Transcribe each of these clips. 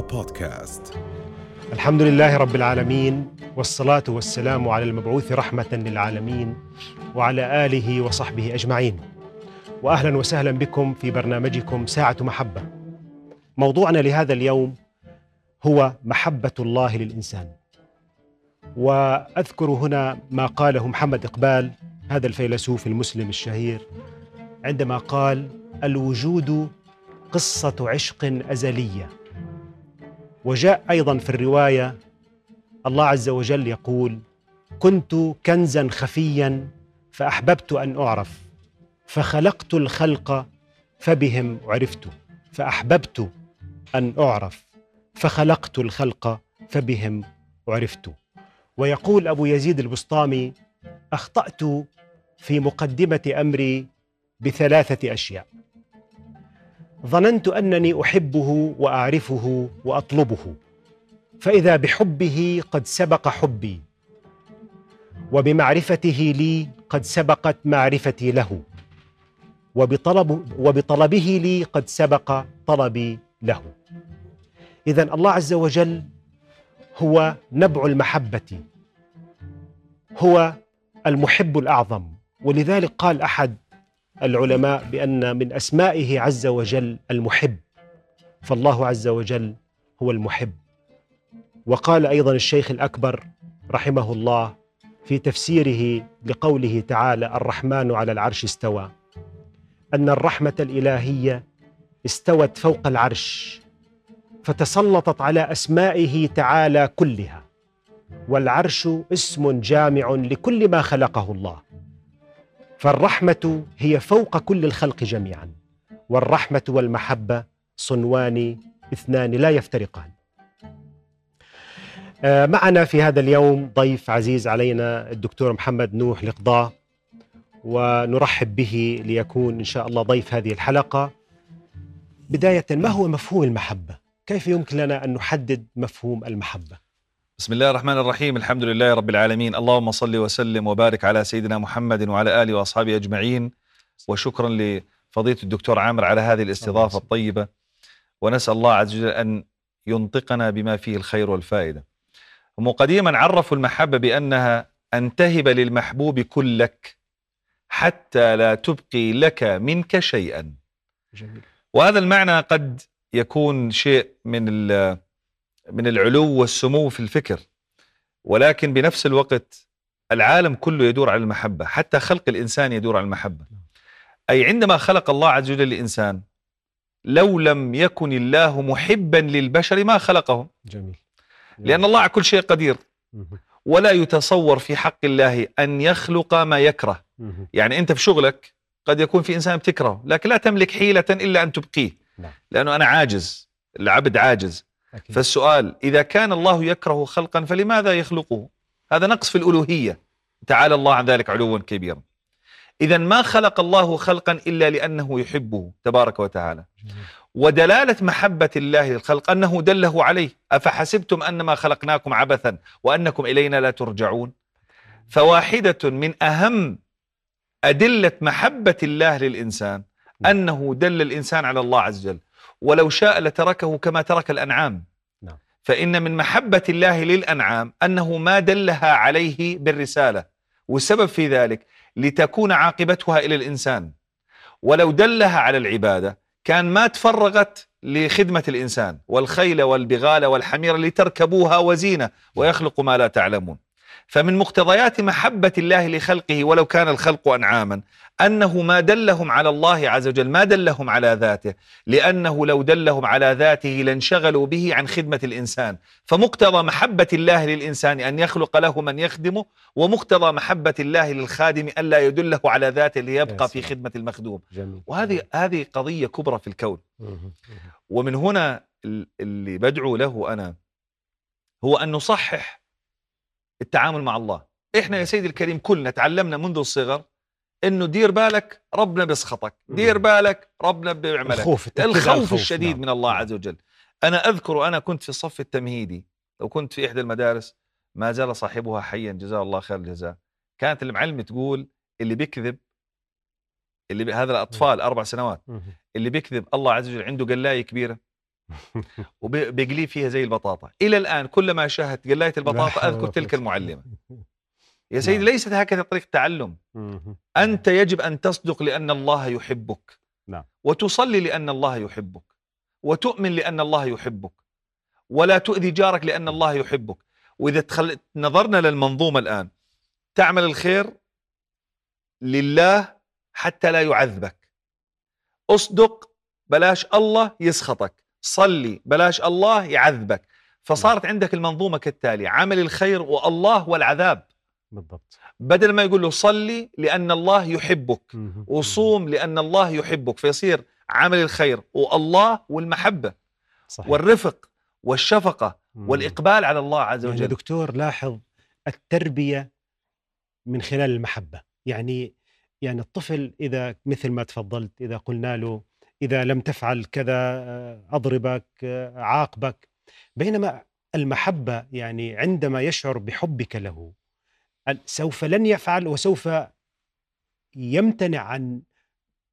بودكاست. الحمد لله رب العالمين والصلاة والسلام على المبعوث رحمة للعالمين وعلى آله وصحبه أجمعين. وأهلا وسهلا بكم في برنامجكم ساعة محبة. موضوعنا لهذا اليوم هو محبة الله للإنسان. وأذكر هنا ما قاله محمد إقبال هذا الفيلسوف المسلم الشهير عندما قال الوجود قصة عشق أزلية. وجاء أيضا في الرواية الله عز وجل يقول كنت كنزا خفيا فأحببت أن أعرف فخلقت الخلق فبهم عرفت فأحببت أن أعرف فخلقت الخلق فبهم عرفت. ويقول أبو يزيد البسطامي أخطأت في مقدمة أمري بثلاثة أشياء. ظننت أنني أحبه وأعرفه وأطلبه فإذا بحبه قد سبق حبي وبمعرفته لي قد سبقت معرفتي له وبطلب وبطلبه لي قد سبق طلبي له. اذا الله عز وجل هو نبع المحبة هو المحب الأعظم. ولذلك قال أحد العلماء بأن من أسمائه عز وجل المحب. فالله عز وجل هو المحب. وقال أيضا الشيخ الأكبر رحمه الله في تفسيره لقوله تعالى الرحمن على العرش استوى أن الرحمة الإلهية استوت فوق العرش فتسلطت على أسمائه تعالى كلها. والعرش اسم جامع لكل ما خلقه الله. فالرحمة هي فوق كل الخلق جميعا والرحمة والمحبة صنوان اثنان لا يفترقان. آه، معنا في هذا اليوم ضيف عزيز علينا الدكتور محمد نوح لقضاء ونرحب به ليكون إن شاء الله ضيف هذه الحلقة. بداية ما هو مفهوم المحبة؟ كيف يمكن لنا أن نحدد مفهوم المحبة؟ بسم الله الرحمن الرحيم الحمد لله رب العالمين اللهم صل وسلم وبارك على سيدنا محمد وعلى آله وأصحابه أجمعين وشكرا لفضيلة الدكتور عامر على هذه الاستضافة الطيبة ونسأل الله عز وجل أن ينطقنا بما فيه الخير والفائدة هم قديما عرفوا المحبة بأنها أن تهب للمحبوب كلك حتى لا تبقي لك منك شيئا جميل وهذا المعنى قد يكون شيء من من العلو والسمو في الفكر. ولكن بنفس الوقت العالم كله يدور على المحبة حتى خلق الإنسان يدور على المحبة. أي عندما خلق الله عز وجل الإنسان لو لم يكن الله محبا للبشر ما خلقهم. جميل. لأن الله على كل شيء قدير. ولا يتصور في حق الله أن يخلق ما يكره. يعني أنت في شغلك قد يكون في إنسان بتكره لكن لا تملك حيلة إلا أن تبقيه. نعم. لأنه أنا عاجز العبد عاجز. أكيد. فالسؤال إذا كان الله يكره خلقا فلماذا يخلقه؟ هذا نقص في الألوهية. تعالى الله عن ذلك علوا كبيرا. إذا ما خلق الله خلقا إلا لأنه يحبه تبارك وتعالى. ودلالة محبة الله للخلق أنه دله عليه. أفحسبتم أنما خلقناكم عبثا وأنكم إلينا لا ترجعون؟ فواحدة من أهم أدلة محبة الله للإنسان أنه دل الإنسان على الله عز وجل. ولو شاء لتركه كما ترك الأنعام. نعم. فإن من محبة الله للأنعام أنه ما دلها عليه بالرسالة. والسبب في ذلك لتكون عاقبتها إلى الإنسان. ولو دلها على العبادة كان ما تفرغت لخدمة الإنسان. والخيل والبغال والحمير لتركبوها وزينة ويخلق ما لا تعلمون. فمن مقتضيات محبة الله لخلقه ولو كان الخلق أنعاما أنه ما دلهم على الله عز وجل ما دلهم على ذاته لأنه لو دلهم على ذاته لانشغلوا به عن خدمة الإنسان. فمقتضى محبة الله للإنسان أن يخلق له من يخدمه ومقتضى محبة الله للخادم ألا يدله على ذاته ليبقى في. خدمة المخدوم. جميل. وهذه هذه قضية كبرى في الكون. ومن هنا ال- اللي بدعو له أنا هو أن نصحح التعامل مع الله. إحنا يا سيدي الكريم كلنا تعلمنا منذ الصغر أنه دير بالك ربنا بيسخطك دير. بالك ربنا بيعملك الخوف على الخوف الشديد نعم. من الله عز وجل أنا أذكر أنا كنت في الصف التمهيدي لو كنت في إحدى المدارس ما زال صاحبها حيا جزاه الله خير الجزاء كانت المعلمة تقول اللي بيكذب اللي بي... هذا الأطفال أربع سنوات. اللي بيكذب الله عز وجل عنده قلاية كبيرة وبيقليه فيها زي البطاطا إلى الآن كلما شاهدت قلاية لا البطاطا أذكر تلك. المعلمة يا سيدي نعم. ليست هكذا طريقة تعلم مهم. أنت يجب أن تصدق لأن الله يحبك. نعم. وتصلي لأن الله يحبك. وتؤمن لأن الله يحبك. ولا تؤذي جارك لأن الله يحبك. وإذا تخل... نظرنا للمنظومة الآن. تعمل الخير لله حتى لا يعذبك. أصدق بلاش الله يسخطك. صلي بلاش الله يعذبك. فصارت عندك المنظومة كالتالي. عمل الخير والله والعذاب. بالضبط. بدل ما يقول له صلي لأن الله يحبك. وصوم لأن الله يحبك فيصير عمل الخير. والله والمحبة صحيح. والرفق والشفقة مم. والإقبال على الله عز يعني وجل. دكتور لاحظ التربية من خلال المحبة. يعني يعني الطفل إذا مثل ما تفضلت إذا قلنا له إذا لم تفعل كذا آه، أضربك آه، عاقبك. بينما المحبة يعني عندما يشعر بحبك له سوف لن يفعل وسوف يمتنع عن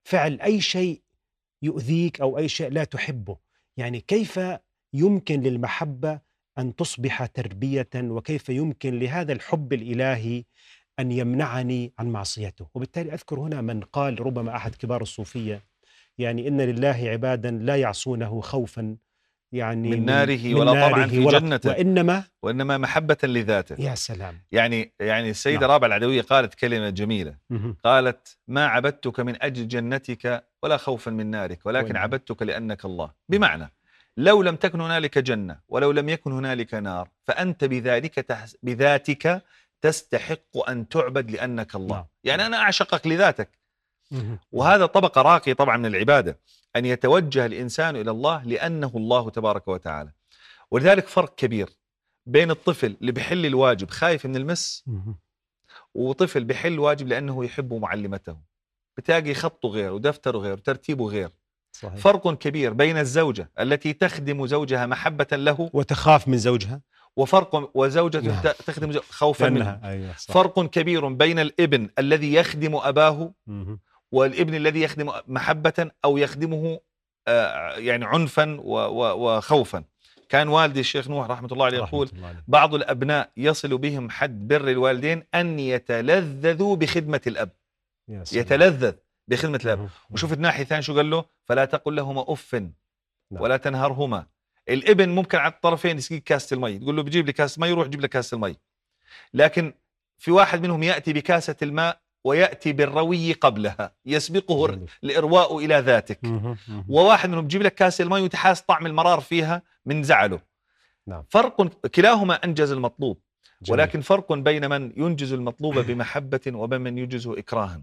فعل أي شيء يؤذيك أو أي شيء لا تحبه؟ يعني كيف يمكن للمحبة أن تصبح تربية وكيف يمكن لهذا الحب الإلهي أن يمنعني عن معصيته؟ وبالتالي أذكر هنا من قال ربما أحد كبار الصوفية يعني إن لله عبادا لا يعصونه خوفا يعني من ناره ولا طمعاً في ولا- جنته. وإنما وإنما محبة لذاته يا سلام يعني يعني السيدة نعم. رابعه العدوية قالت كلمة جميلة مهم. قالت ما عبدتك من أجل جنتك ولا خوفا من نارك ولكن وإنما. عبدتك لأنك الله بمعنى لو لم تكن هنالك جنة ولو لم يكن هنالك نار فأنت بذلك تحس بذاتك تستحق أن تعبد لأنك الله نعم. يعني أنا أعشقك لذاتك مهم. وهذا طبقة راقية طبعا من العبادة أن يتوجه الإنسان إلى الله لأنه الله تبارك وتعالى ولذلك فرق كبير بين الطفل اللي بيحل الواجب خايف من المس. وطفل بيحل واجب لأنه يحب معلمته بتلاقي خطه غير ودفتره غير وترتيبه غير صحيح. فرق كبير بين الزوجة التي تخدم زوجها محبة له وتخاف من زوجها وفرق وزوجة نعم. تخدم خوفا منه لأنها أيوة صح. فرق كبير بين الابن الذي يخدم أباه مهم. والابن الذي يخدم محبة أو يخدمه آه، يعني عنفا وخوفا كان والدي الشيخ نوح رحمة الله عليه يقول. بعض الأبناء يصل بهم حد بر الوالدين أن يتلذذوا بخدمة الأب. يتلذذ بخدمة الأب. وشوف الناحية الثانية شو قال له فلا تقل لهما أف نعم. ولا تنهرهما الابن ممكن على الطرفين يسقيك كاسة المي تقول له بجيب لي كاسة مي روح جيب لك كاسة المي لكن في واحد منهم يأتي بكاسة الماء ويأتي بالروي قبلها يسبقه. الإرواء إلى ذاتك. وواحد منهم بجيب لك كاسة المي وتحس طعم المرار فيها من زعله نعم. فرق كلاهما أنجز المطلوب جميل. ولكن فرق بين من ينجز المطلوب بمحبة وبين من ينجزه إكراها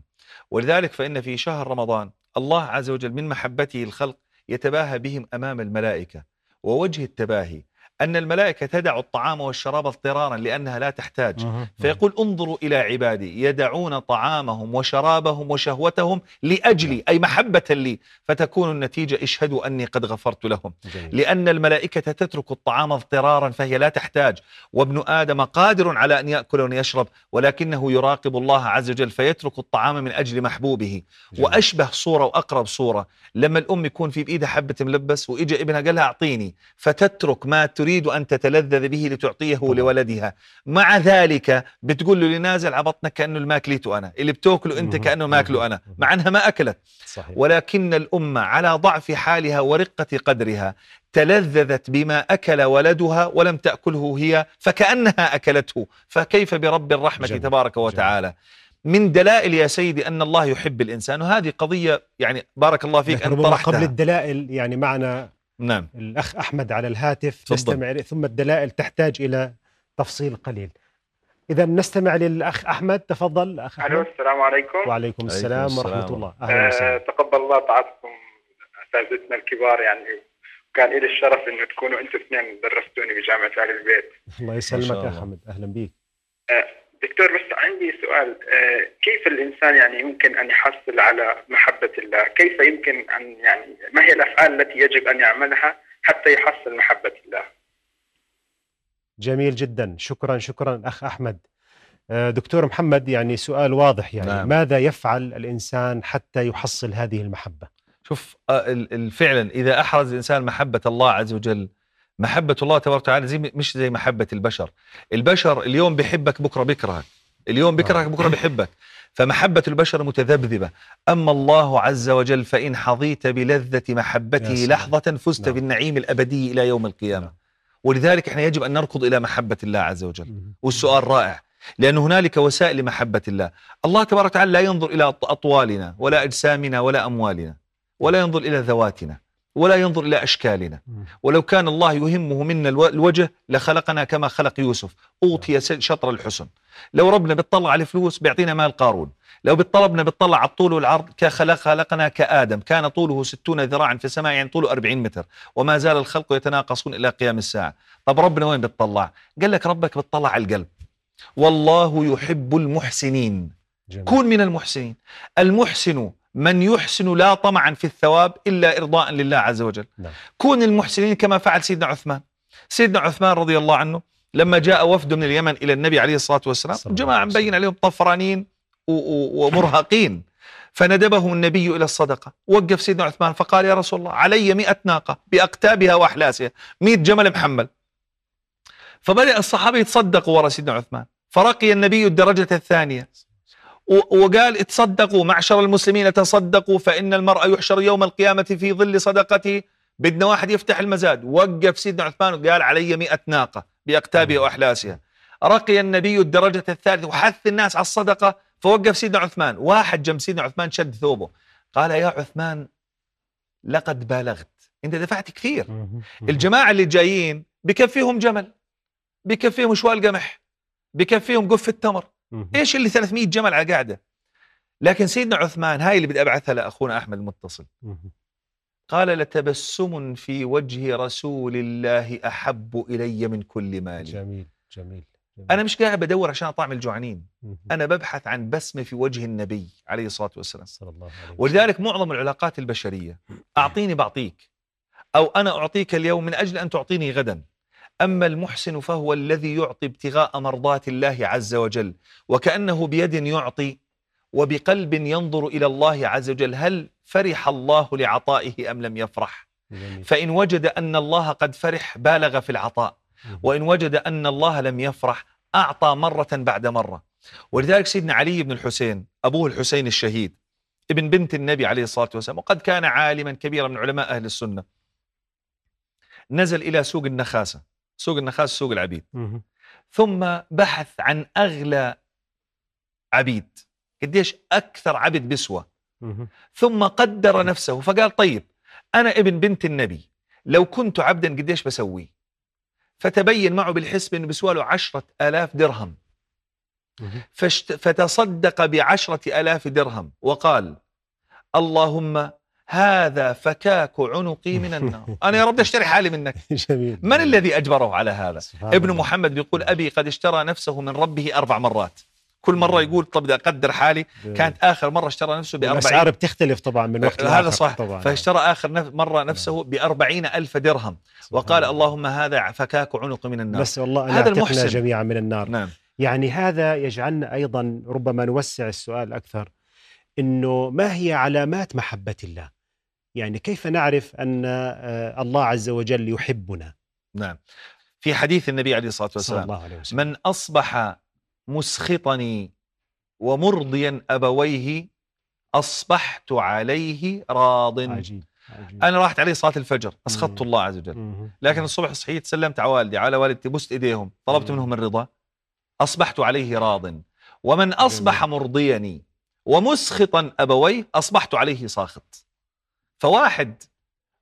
ولذلك فإن في شهر رمضان الله عز وجل من محبته الخلق يتباهى بهم أمام الملائكة ووجه التباهي أن الملائكة تدع الطعام والشراب اضطرارا لأنها لا تحتاج مهم. فيقول انظروا إلى عبادي يدعون طعامهم وشرابهم وشهوتهم لأجلي أي محبة لي فتكون النتيجة اشهدوا أني قد غفرت لهم. لأن الملائكة تترك الطعام اضطرارا فهي لا تحتاج وابن آدم قادر على أن يأكل وأن يشرب ولكنه يراقب الله عز وجل فيترك الطعام من أجل محبوبه جميل. وأشبه صورة وأقرب صورة لما الأم يكون في بإيدها حبة ملبس وإجا ابنها قال لها أعطيني فتترك ما تريد أن تتلذذ به لتعطيه طبعا. لولدها. مع ذلك بتقول له اللي نازل على بطنك كأنه الماكليته أنا. اللي بتاكله أنت. كأنه ماكله أنا. مع أنها ما أكلت. صحيح. ولكن الأمة على ضعف حالها ورقة قدرها تلذذت بما أكل ولدها ولم تأكله هي فكأنها أكلته. فكيف برب الرحمة جميل. تبارك وتعالى؟ من دلائل يا سيدي أن الله يحب الإنسان. وهذه قضية يعني بارك الله فيك أن ربما قبل طرحتها الدلائل يعني معنا نعم. الأخ أحمد على الهاتف تفضل. نستمع ثم الدلائل تحتاج إلى تفصيل قليل. إذا نستمع للأخ أحمد تفضل. أخ ألو أحمد السلام عليكم. وعليكم السلام السلام. ورحمة الله. أهلا آه وسهلا. تقبل الله طاعتكم أساتذتنا الكبار يعني كان لي الشرف إنه تكونوا أنتم اثنين درستوني بجامعة ال البيت. الله يسلمك يا الله. أحمد. أهلا بك دكتور بس عندي سؤال آه كيف الإنسان يعني يمكن أن يحصل على محبة الله؟ كيف يمكن أن يعني ما هي الأفعال التي يجب أن يعملها حتى يحصل محبة الله؟ جميل جدا شكرا شكرا أخ أحمد آه، دكتور محمد يعني سؤال واضح يعني نعم. ماذا يفعل الإنسان حتى يحصل هذه المحبة شوف آه، فعلا إذا أحرز الإنسان محبة الله عز وجل محبة الله تبارك وتعالى زي مش زي محبة البشر البشر اليوم بيحبك بكرة بيكرهك اليوم بيكرهك بكرة بيحبك فمحبة البشر متذبذبة أما الله عز وجل فإن حظيت بلذة محبته. لحظة فزت نعم. بالنعيم الأبدي إلى يوم القيامة نعم. ولذلك إحنا يجب أن نركض إلى محبة الله عز وجل. والسؤال رائع لأن هنالك وسائل لمحبة الله الله تبارك وتعالى لا ينظر إلى أط- أطوالنا ولا أجسامنا ولا أموالنا ولا ينظر إلى ذواتنا ولا ينظر إلى أشكالنا. ولو كان الله يهمه منا الو- الوجه لخلقنا كما خلق يوسف. أوتي س- شطر الحسن. لو ربنا بيطلع على الفلوس بيعطينا مال قارون. لو بيطلبنا بيطلع على الطول والعرض كخلق خلقنا كآدم. كان طوله ستون ذراعا في السماء يعني طوله أربعين متر. وما زال الخلق يتناقصون إلى قيام الساعة. طب ربنا وين بيطلع قال لك ربك بيطلع على القلب. والله يحب المحسنين. جميل. كون من المحسنين. المحسن من يحسن لا طمعا في الثواب إلا إرضاء لله عز وجل. نعم. كون المحسنين كما فعل سيدنا عثمان. سيدنا عثمان رضي الله عنه لما جاء وفد من اليمن إلى النبي عليه الصلاة والسلام جماعة. مبين عليهم طفرانين ومرهقين. فندبهم النبي إلى الصدقة. وقف سيدنا عثمان فقال يا رسول الله علي مئة ناقة بأقتابها وأحلاسها مئة جمل محمل. فبدأ الصحابة يتصدقوا وراء سيدنا عثمان. فرقي النبي الدرجة الثانية. وقال تصدقوا معشر المسلمين تصدقوا فإن المرء يحشر يوم القيامة في ظل صدقته. بدنا واحد يفتح المزاد. وقف سيدنا عثمان وقال علي مئة ناقة بأقتابها وأحلاسها. رقي النبي الدرجة الثالثة وحث الناس على الصدقة فوقف سيدنا عثمان. واحد جنب سيدنا عثمان شد ثوبه. قال يا عثمان لقد بالغت. أنت دفعت كثير. الجماعة اللي جايين بكفيهم جمل بكفيهم شوال قمح بكفيهم قفة تمر مهم. إيش اللي 300 جمل على قاعدة لكن سيدنا عثمان هاي اللي بدي أبعثها لأخونا أحمد المتصل. قال لتبسم في وجه رسول الله أحب إلي من كل مالي جميل جميل جميل. أنا مش قاعد بدور عشان أطعم الجوعانين. أنا ببحث عن بسمه في وجه النبي عليه الصلاة والسلام صلى الله عليه. ولذلك معظم العلاقات البشرية أعطيني بعطيك أو أنا أعطيك اليوم من أجل أن تعطيني غدا أما المحسن فهو الذي يعطي ابتغاء مرضات الله عز وجل وكأنه بيد يعطي وبقلب ينظر إلى الله عز وجل هل فرح الله لعطائه أم لم يفرح. فإن وجد أن الله قد فرح بالغ في العطاء. وإن وجد أن الله لم يفرح أعطى مرة بعد مرة ولذلك سيدنا علي بن الحسين أبوه الحسين الشهيد ابن بنت النبي عليه الصلاة والسلام وقد كان عالما كبيرا من علماء أهل السنة نزل إلى سوق النخاسة سوق النخاسة سوق العبيد. ثم بحث عن أغلى عبيد قديش أكثر عبد بسوى. ثم قدر نفسه فقال طيب أنا ابن بنت النبي لو كنت عبدا قديش بسوي فتبين معه بالحسب أنه بسواله عشرة آلاف درهم مهم. فاشت... فتصدق بعشرة آلاف درهم وقال اللهم هذا فكاك عنقي من النار. أنا يا رب أشتري حالي منك. من الذي أجبره على هذا؟ ابن. محمد بيقول أبي قد اشترى نفسه من ربه أربع مرات. كل مرة يقول طب بدي أقدر حالي. كانت آخر مرة اشترى نفسه بأربعين. الاسعار بتختلف طبعا من وقت هذا صح. طبعا. فاشترى آخر نف... مرة نفسه بأربعين ألف درهم. سبحان وقال الله. اللهم هذا فكاك عنق من النار. بس والله أن هذا المحسن. جميعا من النار. نعم. يعني هذا يجعلنا أيضا ربما نوسع السؤال أكثر إنه ما هي علامات محبة الله؟ يعني كيف نعرف أن آه، الله عز وجل يحبنا؟ نعم. في حديث النبي عليه الصلاة صلى والسلام الله عليه وسلم. من أصبح مسخطني ومرضيا أبويه أصبحت عليه راض. عجيب عجيب. أنا راحت علي صلاة الفجر أسخطت مم. الله عز وجل. مهم. لكن الصبح صحيت سلمت على والدي على والدتي بست إيديهم طلبت مم. منهم الرضا أصبحت عليه راض. ومن أصبح مرضيني ومسخطا أبويه أصبحت عليه ساخط. فواحد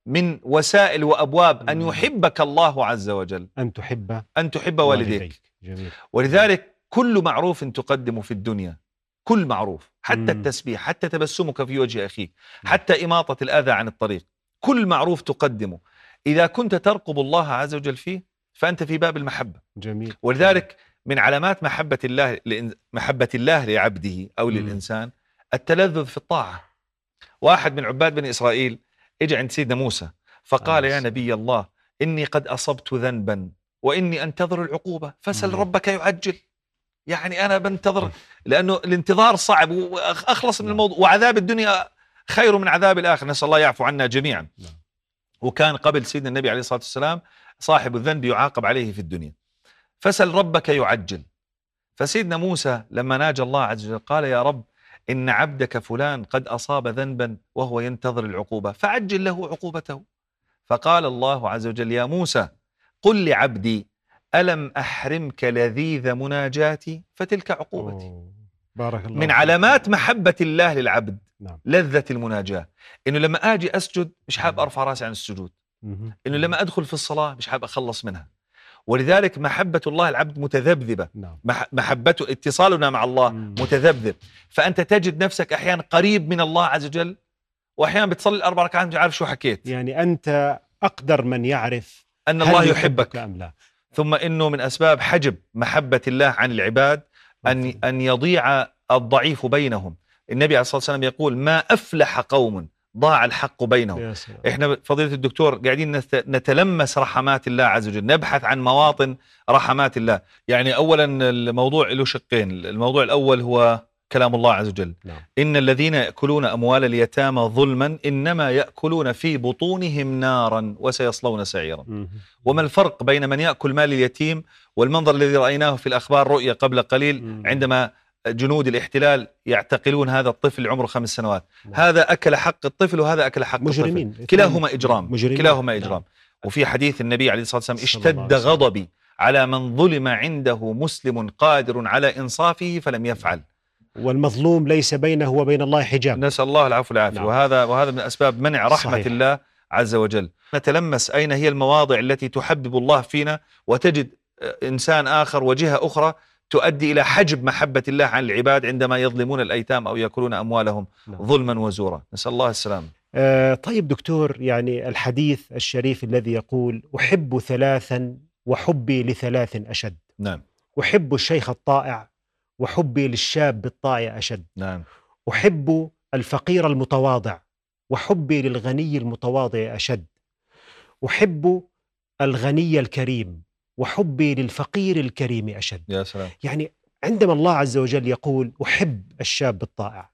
من وسائل وأبواب أن مم. يحبك الله عز وجل. أن تحب أن تحب والديك. جميل. ولذلك كل معروف تقدمه في الدنيا. كل معروف. حتى مم. التسبيح حتى تبسمك في وجه أخيك مم. حتى إماطة الأذى عن الطريق. كل معروف تقدمه. إذا كنت ترقب الله عز وجل فيه فأنت في باب المحبة. جميل. ولذلك من علامات محبة الله محبة الله لعبده أو مم. للإنسان التلذذ في الطاعة. واحد من عباد بني إسرائيل اجى عند سيدنا موسى فقال عليه يا. نبي الله إني قد أصبت ذنبا وإني أنتظر العقوبة فسل مم. ربك يعجل يعني أنا بنتظر لأنه الانتظار صعب وأخلص من نعم. الموضوع وعذاب الدنيا خير من عذاب الآخر نسأل الله يعفو عنا جميعا نعم. وكان قبل سيدنا النبي عليه الصلاة والسلام صاحب الذنب يعاقب عليه في الدنيا فسل ربك يعجل فسيدنا موسى لما ناجى الله عز وجل قال يا رب إن عبدك فلان قد أصاب ذنبا وهو ينتظر العقوبة فعجل له عقوبته فقال الله عز وجل يا موسى قل لعبدي ألم أحرمك لذيذ مناجاتي فتلك عقوبتي أوه. بارك الله من. علامات محبة الله للعبد نعم. لذة المناجاة إنه لما أجي أسجد مش حاب أرفع رأسي عن السجود. إنه لما أدخل في الصلاة مش حاب أخلص منها ولذلك محبة الله العبد متذبذبة. نعم. مح- محبته اتصالنا مع الله. متذبذب. فأنت تجد نفسك أحيانا قريب من الله عز وجل وأحيانا بتصلي الأربع ركعات مش عارف شو حكيت. يعني أنت أقدر من يعرف أن الله يحبك أم لا. ثم إنه من أسباب حجب محبة الله عن العباد أن أن يضيع الضعيف بينهم. النبي عليه الصلاة والسلام يقول ما أفلح قوم ضاع الحق بينهم إحنا فضيلة الدكتور قاعدين نت- نتلمس رحمات الله عز وجل نبحث عن مواطن رحمات الله يعني اولا الموضوع له شقين الموضوع الأول هو كلام الله عز وجل نعم. إن الذين يأكلون أموال اليتامى ظلما إنما يأكلون في بطونهم نارا وسيصلون سعيرا. وما الفرق بين من يأكل مال اليتيم والمنظر الذي رأيناه في الأخبار رؤية قبل قليل مم. عندما جنود الاحتلال يعتقلون هذا الطفل عمره خمس سنوات نعم. هذا أكل حق الطفل وهذا أكل حق مجرمين الطفل كلاهما إجرام مجرمين كلاهما نعم. إجرام وفي حديث النبي عليه الصلاة والسلام اشتد. غضبي على من ظلم عنده مسلم قادر على إنصافه فلم يفعل والمظلوم ليس بينه وبين الله حجاب نسأل الله العفو والعافية نعم. وهذا وهذا من أسباب منع رحمة صحيح. الله عز وجل نتلمس أين هي المواضع التي تحبب الله فينا وتجد آه، إنسان آخر وجهة أخرى تؤدي إلى حجب محبة الله عن العباد عندما يظلمون الأيتام أو يأكلون أموالهم نعم. ظلما وزورا. نسأل الله السلامة. آه طيب دكتور يعني الحديث الشريف الذي يقول أحب ثلاثا وحبي لثلاث أشد. نعم. أحب الشيخ الطائع وحبي للشاب الطائع أشد. نعم. أحب الفقير المتواضع وحبي للغني المتواضع أشد. أحب الغني الكريم وحبي للفقير الكريم أشد. يا سلام. يعني عندما الله عز وجل يقول أحب الشاب الطائع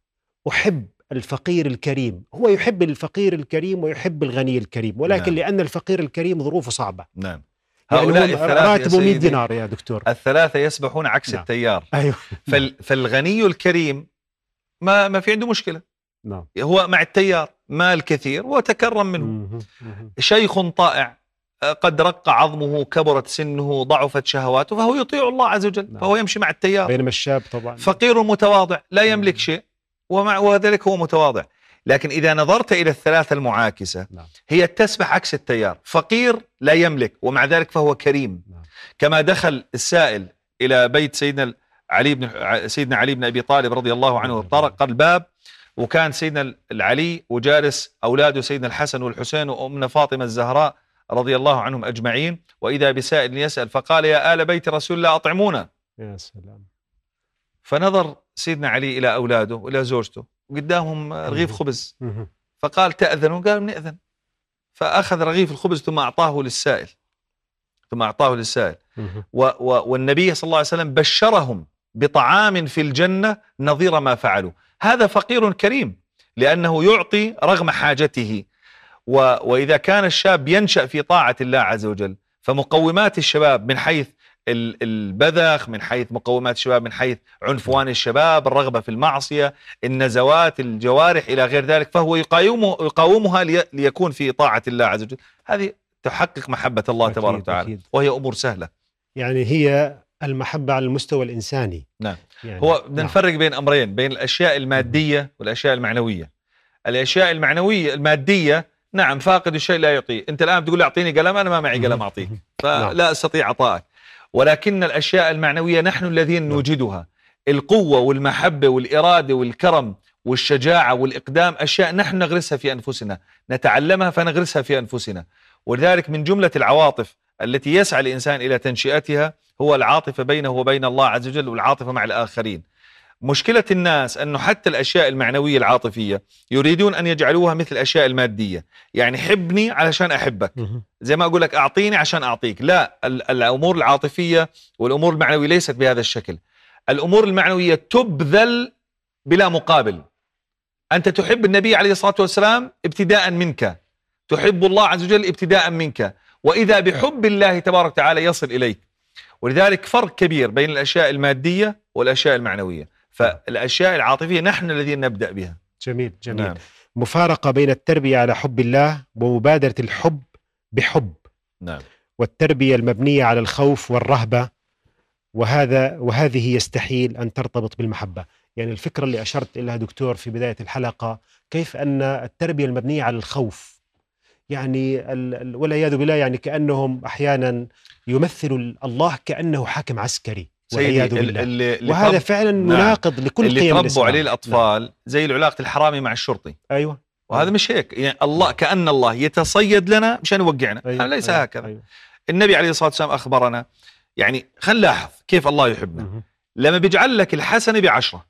أحب الفقير الكريم هو يحب الفقير الكريم ويحب الغني الكريم ولكن نعم. لأن الفقير الكريم ظروفه صعبة. نعم. يعني هؤلاء الثلاثة يا راتبه 100 سيدي. دينار يا دكتور. الثلاثة يسبحون عكس نعم. التيار. أيوه. فال فالغني الكريم ما ما في عنده مشكلة. نعم. هو مع التيار مال كثير وتكرم منه. مهم. مهم. شيخ طائع. قد رق عظمه كبرت سنه ضعفت شهواته فهو يطيع الله عز وجل نعم. فهو يمشي مع التيار بينما الشاب طبعا فقير متواضع لا يملك. شيء ومع وذلك هو متواضع لكن إذا نظرت إلى الثلاثة المعاكسة نعم. هي تسبح عكس التيار فقير لا يملك ومع ذلك فهو كريم نعم. كما دخل السائل إلى بيت سيدنا علي بن سيدنا علي بن أبي طالب رضي الله عنه الله طرق الباب وكان سيدنا العلي وجالس أولاده سيدنا الحسن والحسين وأمنا فاطمة الزهراء رضي الله عنهم أجمعين وإذا بسائل يسأل فقال يا آل بيت رسول الله أطعمونا. يا سلام. فنظر سيدنا علي إلى أولاده وإلى زوجته قدامهم رغيف. خبز. فقال تأذنوا؟ قال نأذن. فأخذ رغيف الخبز ثم أعطاه للسائل. ثم أعطاه للسائل. و و والنبي صلى الله عليه وسلم بشرهم بطعام في الجنة نظير ما فعلوا. هذا فقير كريم لأنه يعطي رغم حاجته. و وإذا كان الشاب ينشأ في طاعة الله عز وجل فمقومات الشباب من حيث ال- البذخ من حيث مقومات الشباب من حيث عنفوان الشباب الرغبة في المعصية النزوات الجوارح إلى غير ذلك فهو يقاومه يقاومها لي ليكون في طاعة الله عز وجل هذه تحقق محبة الله أكيد، تبارك وتعالى. وهي أمور سهلة يعني هي المحبة على المستوى الإنساني نعم. يعني هو بدنا نعم. نفرق بين أمرين بين الأشياء المادية والأشياء المعنوية الأشياء المعنويه المادية نعم فاقد الشيء لا يعطيه. أنت الآن بتقول أعطيني قلم أنا ما معي قلم أعطيك. فلا أستطيع إعطائك. ولكن الأشياء المعنوية نحن الذين نعم. نوجدها. القوة والمحبة والإرادة والكرم والشجاعة والإقدام أشياء نحن نغرسها في أنفسنا نتعلمها فنغرسها في أنفسنا. ولذلك من جملة العواطف التي يسعى الإنسان إلى تنشئتها هو العاطفه بينه وبين الله عز وجل والعاطفه مع الآخرين. مشكلة الناس أنه حتى الأشياء المعنوية العاطفية يريدون أن يجعلوها مثل الأشياء المادية. يعني حبني علشان أحبك. زي ما أقول لك أعطيني عشان أعطيك. لا ال- الأمور العاطفية والأمور المعنوية ليست بهذا الشكل. الأمور المعنوية تبذل بلا مقابل. أنت تحب النبي عليه الصلاة والسلام ابتداء منك. تحب الله عز وجل ابتداء منك. وإذا بحب الله تبارك وتعالى يصل إليك. ولذلك فرق كبير بين الأشياء المادية والأشياء المعنوية. فالأشياء العاطفية نحن الذين نبدأ بها. جميل جميل. نعم. مفارقة بين التربية على حب الله ومبادرة الحب بحب. نعم. والتربية المبنية على الخوف والرهبة وهذا وهذه يستحيل أن ترتبط بالمحبة. يعني الفكرة اللي أشرت إليها دكتور في بداية الحلقة كيف أن التربية المبنية على الخوف؟ يعني ال- ال- والعياذ بالله يعني كأنهم أحيانا يمثلوا الله كأنه حاكم عسكري. سيدي اللي اللي وهذا فعلا نعم. مناقض لكل اللي قيم تربوا الإسلام. عليه الأطفال زي العلاقة الحرامي مع الشرطي أيوة وهذا مش هيك يعني الله كأن الله يتصيد لنا مشان يوقعنا أيوة. ليس أيوة. هكذا أيوة. النبي عليه الصلاة والسلام أخبرنا يعني خلينا نلاحظ كيف الله يحبنا مهم. لما بيجعل لك الحسنة بعشرة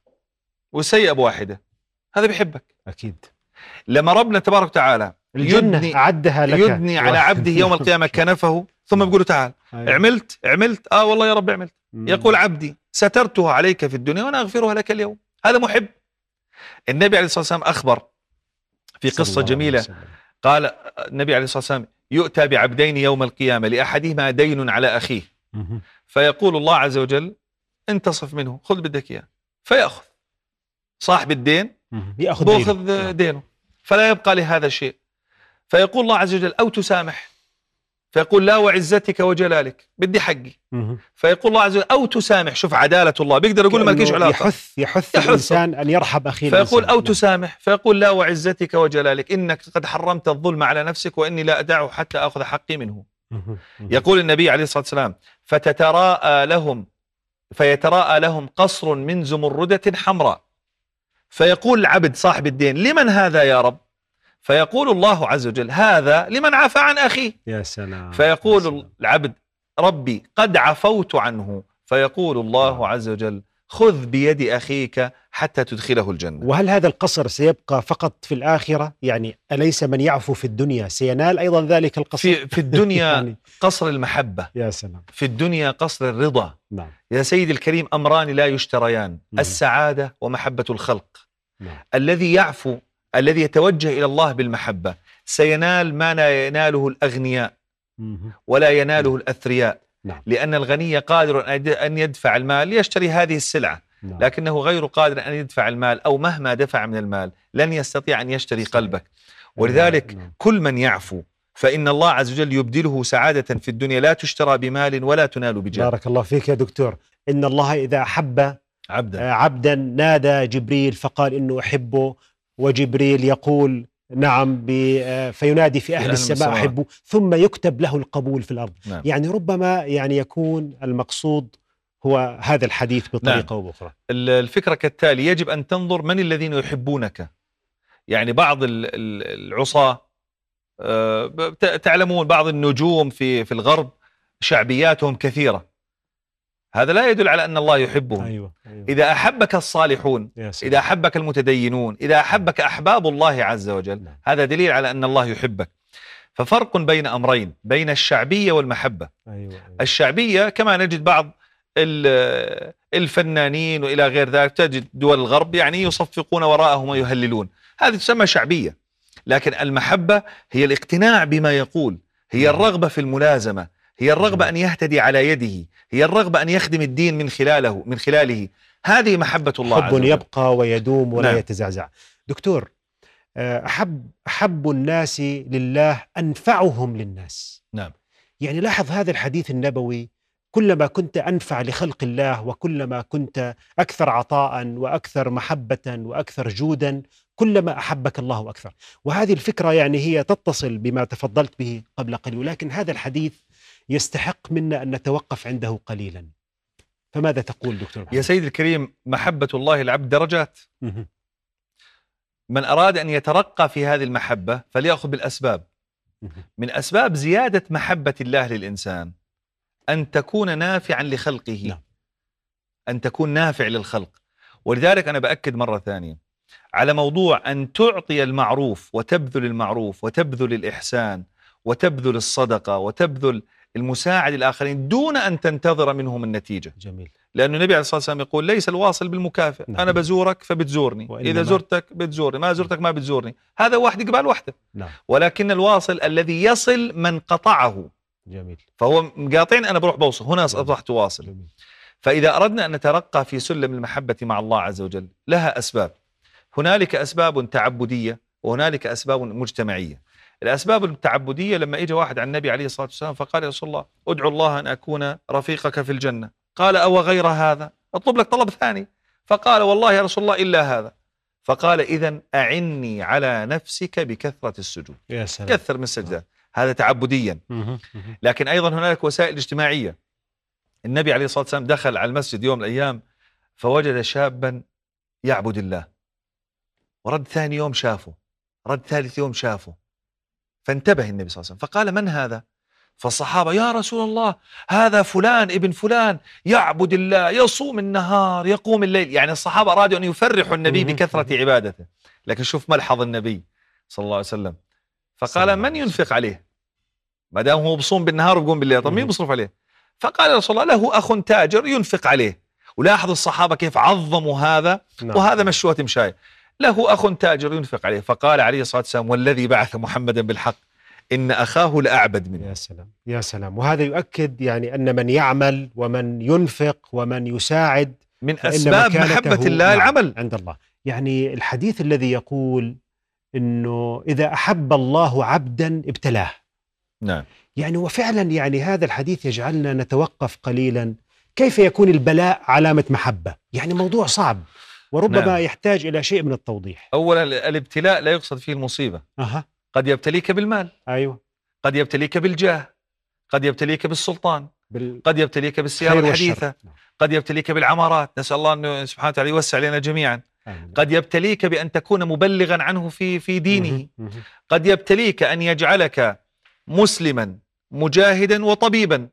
والسيئة بواحدة هذا بيحبك أكيد لما ربنا تبارك وتعالى الجنة يدني- أعدها لك يدني على عبده يوم القيامة كنفه ثم بيقول له تعال أيوة. عملت عملت آه والله يا رب عملت مم. يقول عبدي سترتها عليك في الدنيا وأنا أغفرها لك اليوم هذا محب النبي عليه الصلاة والسلام أخبر في قصة جميلة. قال النبي عليه الصلاة والسلام يؤتى بعبدين يوم القيامة لأحدهما دين على أخيه. فيقول الله عز وجل انتصف منه خذ بدك إياه فيأخذ صاحب الدين. يأخذ دينه. دينه فلا يبقى لهذا شيء فيقول الله عز وجل أو تسامح فيقول لا وعزتك وجلالك بدي حقي. فيقول الله عز وجل أو تسامح شوف عدالة الله بيقدر يقول ما لكيش علاقة يحث يحث. الإنسان أن يرحب أخيه فيقول. أو نعم. تسامح فيقول لا وعزتك وجلالك إنك قد حرمت الظلم على نفسك وإني لا أدعه حتى أخذ حقي منه. يقول النبي عليه الصلاة والسلام فتتراءى لهم فيتراءى لهم قصر من زمردة حمراء فيقول العبد صاحب الدين لمن هذا يا رب فيقول الله عز وجل هذا لمن عفى عن أخيه. يا سلام يا فيقول سلام. العبد ربي قد عفوت عنه. فيقول الله عز وجل خذ بيد أخيك حتى تدخله الجنة. وهل هذا القصر سيبقى فقط في الآخرة؟ يعني أليس من يعفو في الدنيا؟ سينال أيضا ذلك القصر؟ في, في الدنيا يعني قصر المحبة. يا سلام. في الدنيا قصر الرضا. نعم. يا سيدي الكريم أمران لا يشتريان مم. السعادة ومحبة الخلق. نعم. الذي يعفو الذي يتوجه إلى الله بالمحبة. سينال ما لا يناله الأغنياء. ولا يناله الأثرياء. نعم. لأن الغني قادر أن يدفع المال ليشتري هذه السلعة. نعم. لكنه غير قادر أن يدفع المال أو مهما دفع من المال لن يستطيع أن يشتري قلبك. ولذلك نعم. كل من يعفو. فإن الله عز وجل يبدله سعادة في الدنيا. لا تشترى بمال ولا تنال بجاه. بارك الله فيك يا دكتور. إن الله إذا أحب عبدا. آه، عبدا نادى جبريل فقال إنه أحبه. وجبريل يقول نعم آه، فينادي في أهل السماء. أحبه ثم يكتب له القبول في الأرض. نعم. يعني ربما يعني يكون المقصود هو هذا الحديث بطريقة بأخرى. ال- الفكرة كالتالي يجب أن تنظر من الذين يحبونك؟ يعني بعض ال- ال- العصاة آه، تعلمون بعض النجوم في في الغرب شعبياتهم كثيرة. هذا لا يدل على أن الله يحبهم أيوة, أيوة. إذا أحبك الصالحون. إذا أحبك المتدينون إذا أحبك أحباب الله عز وجل نعم. هذا دليل على أن الله يحبك ففرق بين أمرين بين الشعبية والمحبة أيوة. أيوة. الشعبية كما نجد بعض ال- الفنانين وإلى غير ذلك تجد دول الغرب يعني يصفقون وراءهم ويهللون هذه تسمى شعبية لكن المحبة هي الاقتناع بما يقول هي نعم. الرغبة في الملازمة هي الرغبة. أن يهتدي على يده هي الرغبة أن يخدم الدين من خلاله من خلاله هذه محبة الله عز حب وجل يبقى ويدوم ولا نعم. يتزعزع دكتور آه، أحب أحب الناس لله أنفعهم للناس نعم. يعني لاحظ هذا الحديث النبوي كلما كنت أنفع لخلق الله وكلما كنت أكثر عطاء وأكثر محبة وأكثر جودا كلما أحبك الله أكثر وهذه الفكرة يعني هي تتصل بما تفضلت به قبل قليل ولكن هذا الحديث يستحق منا أن نتوقف عنده قليلا فماذا تقول دكتور يا محمد؟ سيد الكريم محبة الله العبد درجات. من أراد أن يترقى في هذه المحبة فليأخذ بالأسباب. من أسباب زيادة محبة الله للإنسان أن تكون نافعا لخلقه نعم. أن تكون نافع للخلق ولذلك أنا بأكد مرة ثانية على موضوع أن تعطي المعروف وتبذل المعروف وتبذل الإحسان وتبذل الصدقة وتبذل المساعد الآخرين دون أن تنتظر منهم النتيجة. جميل. لأن النبي عليه الصلاة والسلام يقول ليس الواصل بالمكافئ نعم. أنا بزورك فبتزورني. إذا زرتك بتزورني ما زرتك ما بتزورني. هذا واحد قبال وحده. نعم. ولكن الواصل الذي يصل من قطعه. جميل. فهو مقاطعني أنا بروح بوصل. هنا أصبحت واصل. جميل. فإذا أردنا أن نترقى في سلم المحبة مع الله عز وجل لها أسباب. هنالك أسباب تعبدية وهنالك أسباب مجتمعية. الأسباب التعبدية لما إجى واحد عن النبي عليه الصلاة والسلام فقال يا رسول الله ادعو الله أن أكون رفيقك في الجنة. قال أو غير هذا؟ أطلب لك طلب ثاني. فقال والله يا رسول الله إلا هذا. فقال إذا أعني على نفسك بكثرة السجود. يا سلام. كثر من السجدات هذا تعبديا. لكن أيضا هنالك وسائل اجتماعية. النبي عليه الصلاة والسلام دخل على المسجد يوم من الأيام فوجد شابا يعبد الله. ورد ثاني يوم شافه. رد ثالث يوم شافه. فانتبه النبي صلى الله عليه وسلم. فقال من هذا؟ فالصحابة يا رسول الله هذا فلان ابن فلان يعبد الله يصوم النهار يقوم الليل. يعني الصحابة أرادوا أن يفرحوا النبي مهم. بكثرة عبادته. لكن شوف ملحظ النبي صلى الله عليه وسلم. فقال من ينفق عليه؟ ما دام هو بصوم بالنهار وبقوم بالليل طب مين. بيصرف عليه؟ فقال رسول الله له أخ تاجر ينفق عليه. ولاحظ الصحابة كيف عظموا هذا نعم. وهذا مشوه تمشاي له أخ تاجر ينفق عليه. فقال عليه الصلاة والسلام والذي بعث محمدا بالحق إن أخاه لأعبد منه. يا سلام يا سلام. وهذا يؤكد يعني أن من يعمل ومن ينفق ومن يساعد من أسباب مكانته- محبة الله نعم، العمل. عند الله. يعني الحديث الذي يقول إنه إذا أحب الله عبدا ابتلاه. نعم. يعني وفعلا يعني هذا الحديث يجعلنا نتوقف قليلا. كيف يكون البلاء علامة محبة؟ يعني موضوع صعب. وربما نعم. يحتاج إلى شيء من التوضيح اولا الابتلاء لا يقصد فيه المصيبة أها قد يبتليك بالمال أيوه قد يبتليك بالجاه قد يبتليك بالسلطان بال... قد يبتليك والشر. الحديثة نعم. قد يبتليك بالعمارات نسأل الله انه سبحانه وتعالى يوسع علينا جميعا. قد يبتليك بأن تكون مبلغا عنه في في دينه مهم. مهم. قد يبتليك أن يجعلك مسلما مجاهدا وطبيبا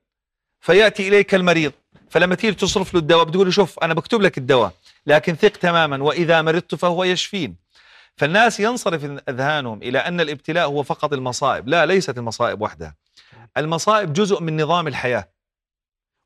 فيأتي إليك المريض فلما تيجي تصرف له الدواء بتقول له شوف أنا بكتب لك الدواء لكن ثق تماما وإذا مرضت فهو يشفين. فالناس ينصرف أذهانهم إلى أن الابتلاء هو فقط المصائب. لا ليست المصائب وحدها. المصائب جزء من نظام الحياة.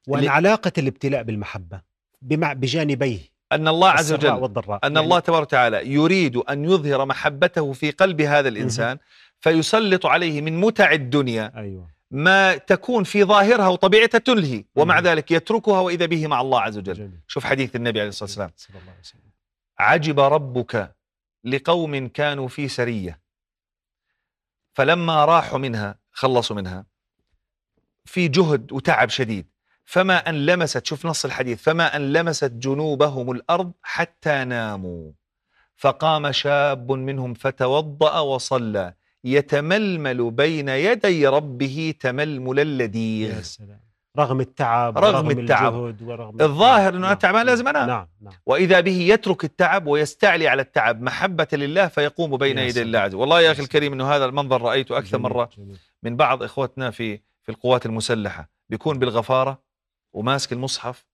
وان اللي- علاقة الابتلاء بالمحبة بمع بجانبيه. أن الله عز وجل والضراء. أن يعني الله تبارك وتعالى يريد أن يظهر محبته في قلب هذا الإنسان فيسلط عليه من متع الدنيا أيوه. ما تكون في ظاهرها وطبيعتها تلهي ومع. ذلك يتركها وإذا به مع الله عز وجل. شوف حديث النبي عليه الصلاة والسلام. عجب ربك لقوم كانوا في سرية فلما راحوا منها خلصوا منها في جهد وتعب شديد. فما أن لمست شوف نص الحديث فما أن لمست جنوبهم الأرض حتى ناموا. فقام شاب منهم فتوضأ وصلى. يتململ بين يدي ربه تململ يا اللذيذ سلام رغم التعب رغم ورغم التعب. الجهد ورغم الظاهر أنا نعم. تعبان لازم أنام. نعم نعم وإذا به يترك التعب ويستعلي على التعب محبة لله فيقوم بين يا يدي. الله عز وجل والله يا يا سلام. الكريم أنه هذا المنظر رأيته أكثر جميل. مرة جميل. من بعض إخوتنا في في القوات المسلحة بيكون بالغفارة وماسك المصحف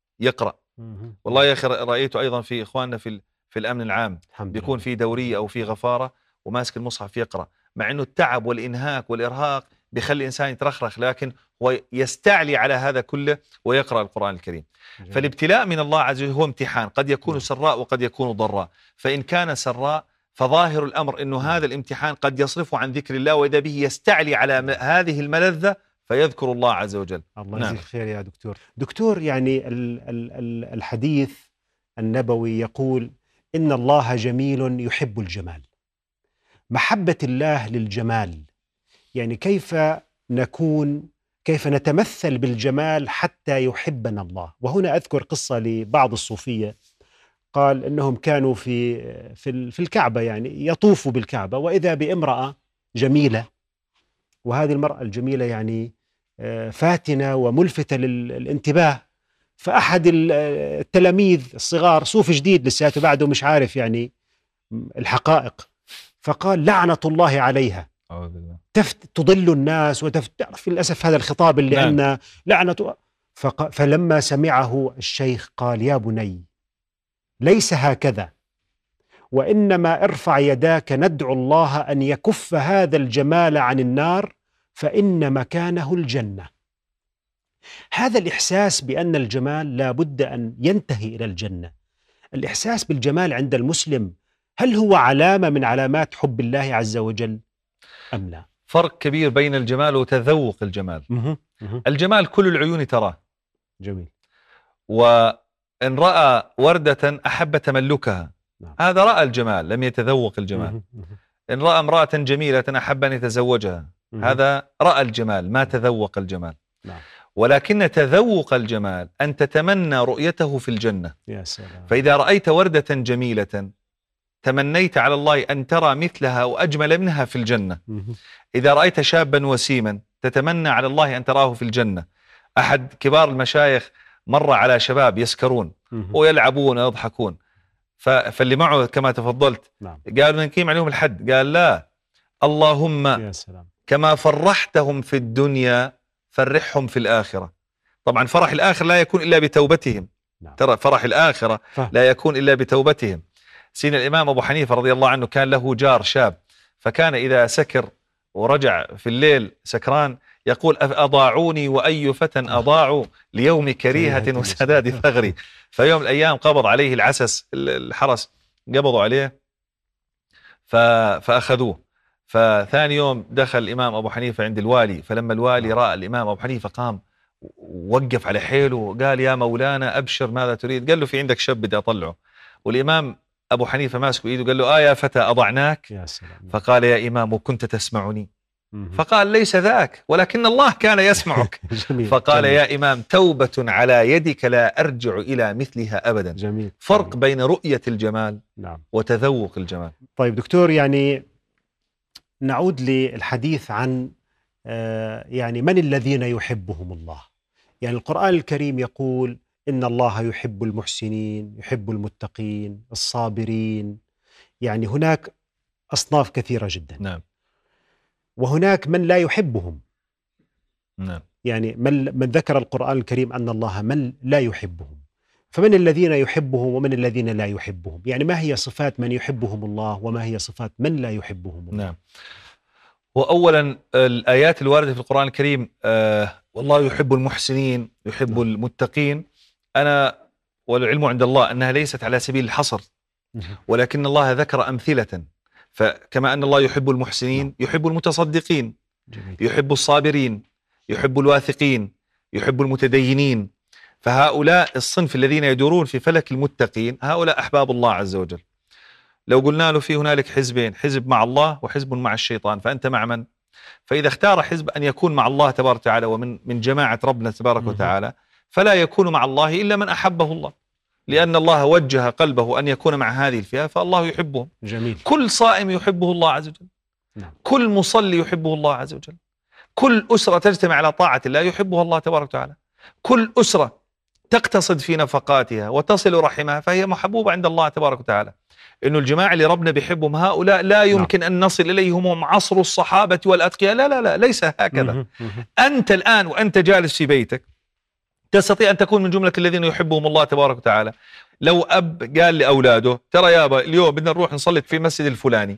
مهم. والله يا أخي رأيته أيضا في إخواننا في في الأمن العام الحمد بيكون. في دورية أو في غفارة وماسك المصحف يقرأ مع أنه التعب والإنهاك والإرهاق بيخلي الإنسان يترخرخ لكن هو يستعلي على هذا كله ويقرأ القرآن الكريم جميل. فالابتلاء من الله عز وجل هو امتحان قد يكون نعم. سراء وقد يكون ضراء فإن كان سراء فظاهر الأمر أنه هذا الامتحان قد يصرفه عن ذكر الله وإذا به يستعلي على هذه الملذة فيذكر الله عز وجل الله نعم. يجزيك خير يا دكتور دكتور يعني ال ال ال الحديث النبوي يقول إن الله جميل يحب الجمال محبة الله للجمال. يعني كيف نكون كيف نتمثل بالجمال حتى يحبنا الله. وهنا أذكر قصة لبعض الصوفية. قال إنهم كانوا في في في الكعبة يعني يطوفوا بالكعبة وإذا بامرأة جميلة وهذه المرأة الجميلة يعني آه، فاتنة وملفتة للانتباه. فأحد آه، التلاميذ الصغار صوفي جديد لساته بعده مش عارف يعني الحقائق. فقال لعنة الله عليها. تفت تضل الناس وتعرف للأسف هذا الخطاب اللي نعم. عندنا لعنة فق... فلما سمعه الشيخ قال يا بني ليس هكذا وإنما ارفع يداك ندعو الله أن يكف هذا الجمال عن النار فإن مكانه الجنة. هذا الإحساس بأن الجمال لا بد أن ينتهي إلى الجنة. الإحساس بالجمال عند المسلم هل هو علامة من علامات حب الله عز وجل أم لا؟ فرق كبير بين الجمال وتذوق الجمال مه. مه. الجمال كل العيون تراه جميل وإن رأى وردة أحب تملكها نعم. هذا رأى الجمال لم يتذوق الجمال مه. مه. إن رأى امرأة جميلة أحب أن يتزوجها مه. هذا رأى الجمال ما تذوق الجمال نعم. ولكن تذوق الجمال أن تتمنى رؤيته في الجنة يا سلام فإذا رأيت وردة جميلة تمنيت على الله أن ترى مثلها وأجمل منها في الجنة. إذا رأيت شابا وسيما تتمنى على الله أن تراه في الجنة. أحد كبار المشايخ مر على شباب يسكرون. ويلعبون ويضحكون. فاللي معه كما تفضلت. نعم. قالوا نقيم عليهم الحد. قال لا. اللهم يا سلام. كما فرحتهم في الدنيا فرحهم في الآخرة. طبعا فرح الآخرة لا يكون إلا بتوبتهم. نعم. ترى فرح الآخرة فهم. لا يكون إلا بتوبتهم. سين الإمام أبو حنيفة رضي الله عنه كان له جار شاب فكان إذا سكر ورجع في الليل سكران يقول أضاعوني وأي فتى أضاعوا ليوم كريهة وسداد ثغري. فيوم الأيام قبض عليه العسس ال- الحرس قبضوا عليه فأخذوه. فثاني يوم دخل الإمام أبو حنيفة عند الوالي فلما الوالي رأى الإمام أبو حنيفة قام ووقف على حيله وقال يا مولانا أبشر ماذا تريد؟ قال له في عندك شاب بدي أطلعه. والإمام أبو حنيفة ماسك إيده قال له آه يا فتى أضعناك؟ يا سلام. فقال يا إمام كنت تسمعني. فقال ليس ذاك ولكن الله كان يسمعك. جميل فقال جميل. يا إمام توبة على يدك لا أرجع إلى مثلها أبدا. جميل فرق جميل. بين رؤية الجمال نعم. وتذوق الجمال. طيب دكتور يعني نعود للحديث عن آه، يعني من الذين يحبهم الله؟ يعني القرآن الكريم يقول إن الله يحب المحسنين يحب المتقين الصابرين. يعني هناك أصناف كثيرة جدا. نعم. وهناك من لا يحبهم. نعم. يعني من من ذكر القرآن الكريم أن الله من لا يحبهم. فمن الذين يحبهم ومن الذين لا يحبهم؟ يعني ما هي صفات من يحبهم الله وما هي صفات من لا يحبهم الله؟ نعم. وأولا الآيات الواردة في القرآن الكريم آه والله يحب المحسنين يحب نعم. المتقين. أنا والعلم عند الله أنها ليست على سبيل الحصر. ولكن الله ذكر أمثلة فكما أن الله يحب المحسنين يحب المتصدقين يحب الصابرين يحب الواثقين يحب المتدينين فهؤلاء الصنف الذين يدورون في فلك المتقين هؤلاء أحباب الله عز وجل لو قلنا له في هنالك حزبين حزب مع الله وحزب مع الشيطان فأنت مع من؟ فإذا اختار حزب أن يكون مع الله تبارك وتعالى ومن من جماعة ربنا تبارك. وتعالى فلا يكون مع الله إلا من أحبه الله. لأن الله وجه قلبه أن يكون مع هذه الفئة فالله يحبهم. جميل. كل صائم يحبه الله عز وجل. نعم. كل مصلي يحبه الله عز وجل. كل أسرة تجتمع على طاعة الله يحبها الله تبارك وتعالى. كل أسرة تقتصد في نفقاتها وتصل رحمها فهي محبوبة عند الله تبارك وتعالى. إنه الجماعة اللي ربنا بيحبهم هؤلاء لا يمكن أن نصل إليهم هم عصر الصحابة والأتقياء. لا لا لا ليس هكذا. أنت الآن وأنت جالس في بيتك تستطيع أن تكون من جملة الذين يحبهم الله تبارك وتعالى. لو أب قال لأولاده ترى يابا اليوم بدنا نروح نصلي في المسجد الفلاني.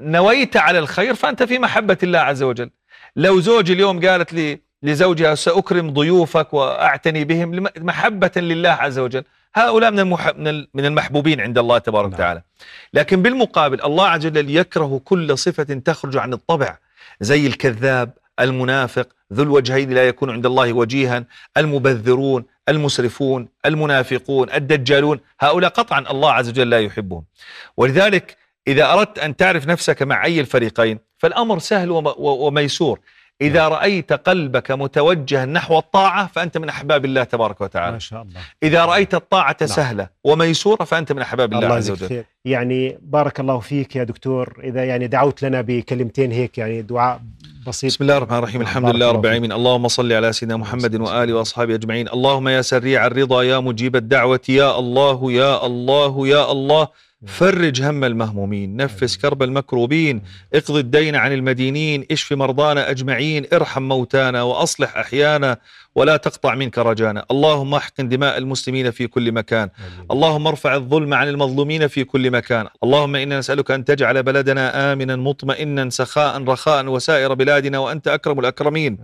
نويت على الخير فأنت في محبة الله عز وجل. لو زوج اليوم قالت لي لزوجها سأكرم ضيوفك وأعتني بهم محبة لله عز وجل. هؤلاء من المح... من ال- من المحبوبين عند الله تبارك نعم. وتعالى. لكن بالمقابل الله عز وجل يكره كل صفة تخرج عن الطبع. زي الكذاب المنافق ذو الوجهين لا يكون عند الله وجيها المبذرون المسرفون المنافقون الدجالون هؤلاء قطعا الله عز وجل لا يحبهم. ولذلك إذا أردت أن تعرف نفسك مع أي الفريقين فالأمر سهل وميسور. إذا رأيت قلبك متوجها نحو الطاعة فأنت من أحباب الله تبارك وتعالى. ما شاء الله. إذا رأيت الطاعة نعم. سهلة وميسورة فأنت من أحباب الله, الله عز وجل. خير. يعني بارك الله فيك يا دكتور. إذا يعني دعوت لنا بكلمتين هيك يعني دعاء بسيط. بسم الله الرحمن الرحيم. الحمد لله رب. العالمين. اللهم صل على سيدنا محمد وآله. وأصحابه أجمعين. اللهم يا سريع الرضا يا مجيب الدعوة يا الله يا الله يا الله. فرج هم المهمومين نفس كرب المكروبين اقض الدين عن المدينين اشف مرضانا أجمعين ارحم موتانا وأصلح أحيانا. ولا تقطع منك رجانا. اللهم احقن دماء المسلمين في كل مكان. اللهم ارفع الظلم عن المظلومين في كل مكان. اللهم إنا نسألك أن تجعل بلدنا آمنا مطمئنا سخاء رخاء وسائر بلادنا وأنت أكرم الأكرمين.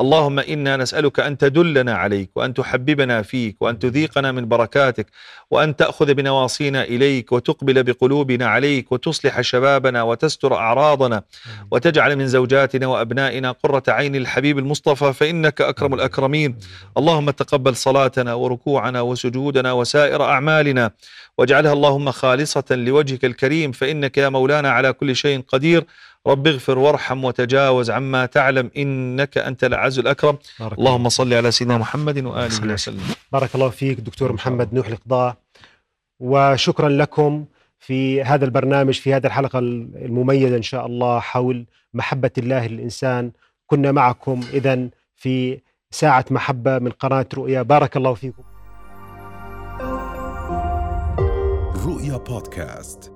اللهم إنا نسألك أن تدلنا عليك وأن تحببنا فيك وأن تذيقنا من بركاتك وأن تأخذ بنواصينا إليك وتقبل بقلوبنا عليك وتصلح شبابنا وتستر أعراضنا وتجعل من زوجاتنا وأبنائنا قرة عين الحبيب المصطفى فإنك أكرم الأكرمين. اللهم تقبل صلاتنا وركوعنا وسجودنا وسائر أعمالنا. واجعلها اللهم خالصة لوجهك الكريم فإنك يا مولانا على كل شيء قدير. رب اغفر وارحم وتجاوز عما تعلم إنك أنت الأعز الأكرم. بارك اللهم صل على سيدنا محمد الله وسلم. بارك الله فيك دكتور محمد نوح القضاء. وشكرا لكم في هذا البرنامج في هذه الحلقة المميزة إن شاء الله حول محبة الله للإنسان. كنا معكم إذا في ساعة محبة من قناة رؤيا. بارك الله فيكم. رؤيا بودكاست.